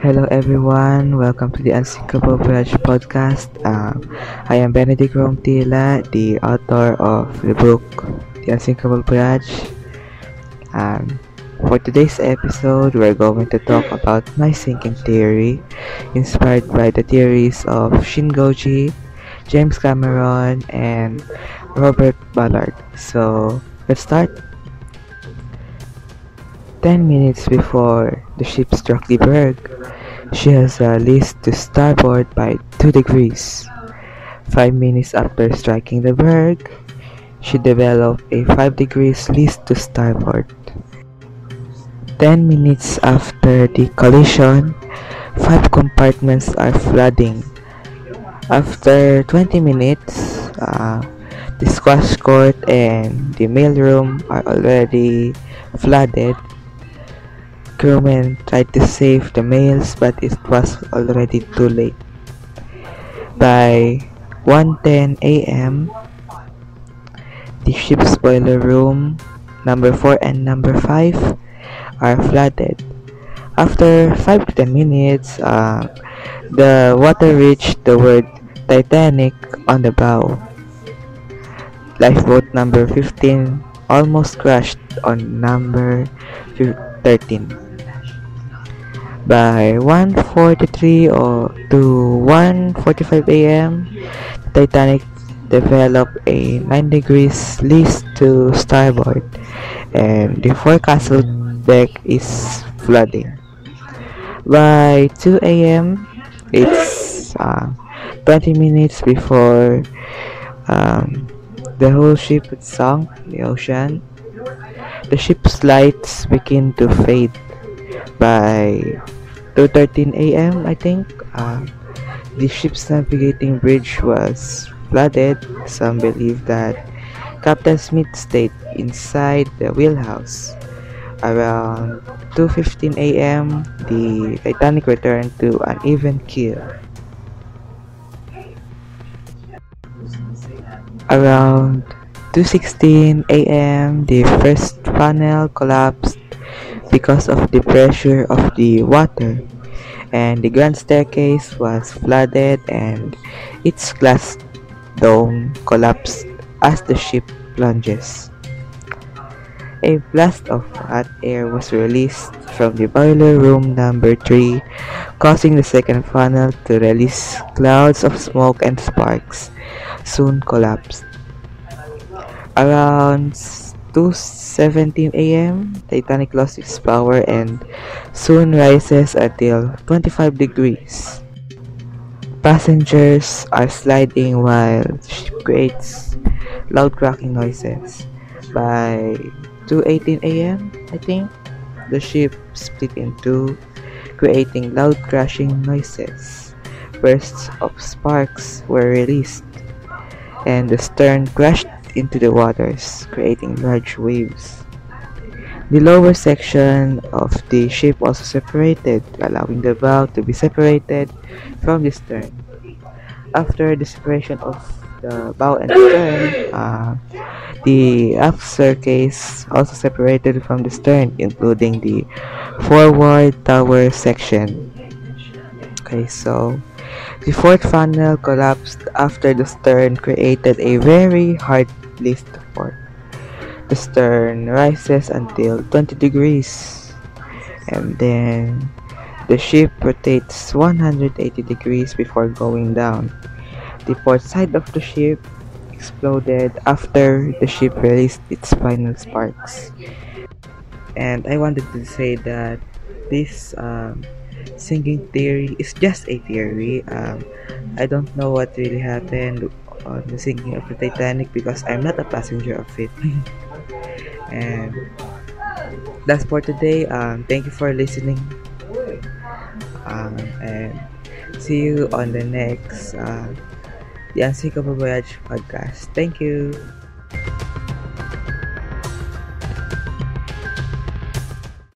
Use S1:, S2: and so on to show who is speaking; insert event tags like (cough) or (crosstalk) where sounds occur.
S1: Hello everyone, welcome to the Unsinkable Voyage podcast. Um, I am Benedict Romtila, the author of the book The Unsinkable Voyage. Um, for today's episode, we're going to talk about my sinking theory, inspired by the theories of Shin Shingoji, James Cameron, and Robert Ballard. So, let's start. 10 minutes before the ship struck the berg, she has a least to starboard by 2 degrees. 5 minutes after striking the berg, she developed a 5 degrees least to starboard. 10 minutes after the collision, 5 compartments are flooding. After 20 minutes, uh, the squash court and the mailroom are already flooded Crewmen tried to save the mails but it was already too late. By 1:10 a.m., the ship's boiler room number 4 and number 5 are flooded. After 5 to 10 minutes, uh, the water reached the word Titanic on the bow. Lifeboat number 15 almost crashed on number 13 by 1:43 or to 1:45 a.m. Titanic developed a 9 degrees least to starboard and the forecastle deck is flooding. By 2 a.m. it's uh, 20 minutes before um, the whole ship is sunk in the ocean. The ship's lights begin to fade by 2:13 a.m. I think uh, the ship's navigating bridge was flooded. Some believe that Captain Smith stayed inside the wheelhouse. Around 2:15 a.m., the Titanic returned to an even keel. Around 2:16 a.m., the first funnel collapsed because of the pressure of the water and the grand staircase was flooded and its glass dome collapsed as the ship plunges. A blast of hot air was released from the boiler room number 3, causing the second funnel to release clouds of smoke and sparks, soon collapsed. Around 2:17 a.m., Titanic lost its power and soon rises until 25 degrees. Passengers are sliding while ship creates loud cracking noises. By 2:18 a.m., I think, the ship split in two, creating loud crashing noises. Bursts of sparks were released, and the stern crashed into the waters, creating large waves. The lower section of the ship also separated, allowing the bow to be separated from the stern. After the separation of the bow and stern, uh, the aft staircase also separated from the stern, including the forward tower section. Okay, so the fourth funnel collapsed after the stern created a very hard list port. The stern rises until 20 degrees and then the ship rotates 180 degrees before going down. The port side of the ship exploded after the ship released its final sparks. And I wanted to say that this um, sinking theory is just a theory. Um, I don't know what really happened on the sinking of the Titanic because I'm not a passenger of it. (laughs) and that's for today. Um, thank you for listening. Um, and see you on the next uh, The Unsinkable Voyage podcast. Thank you.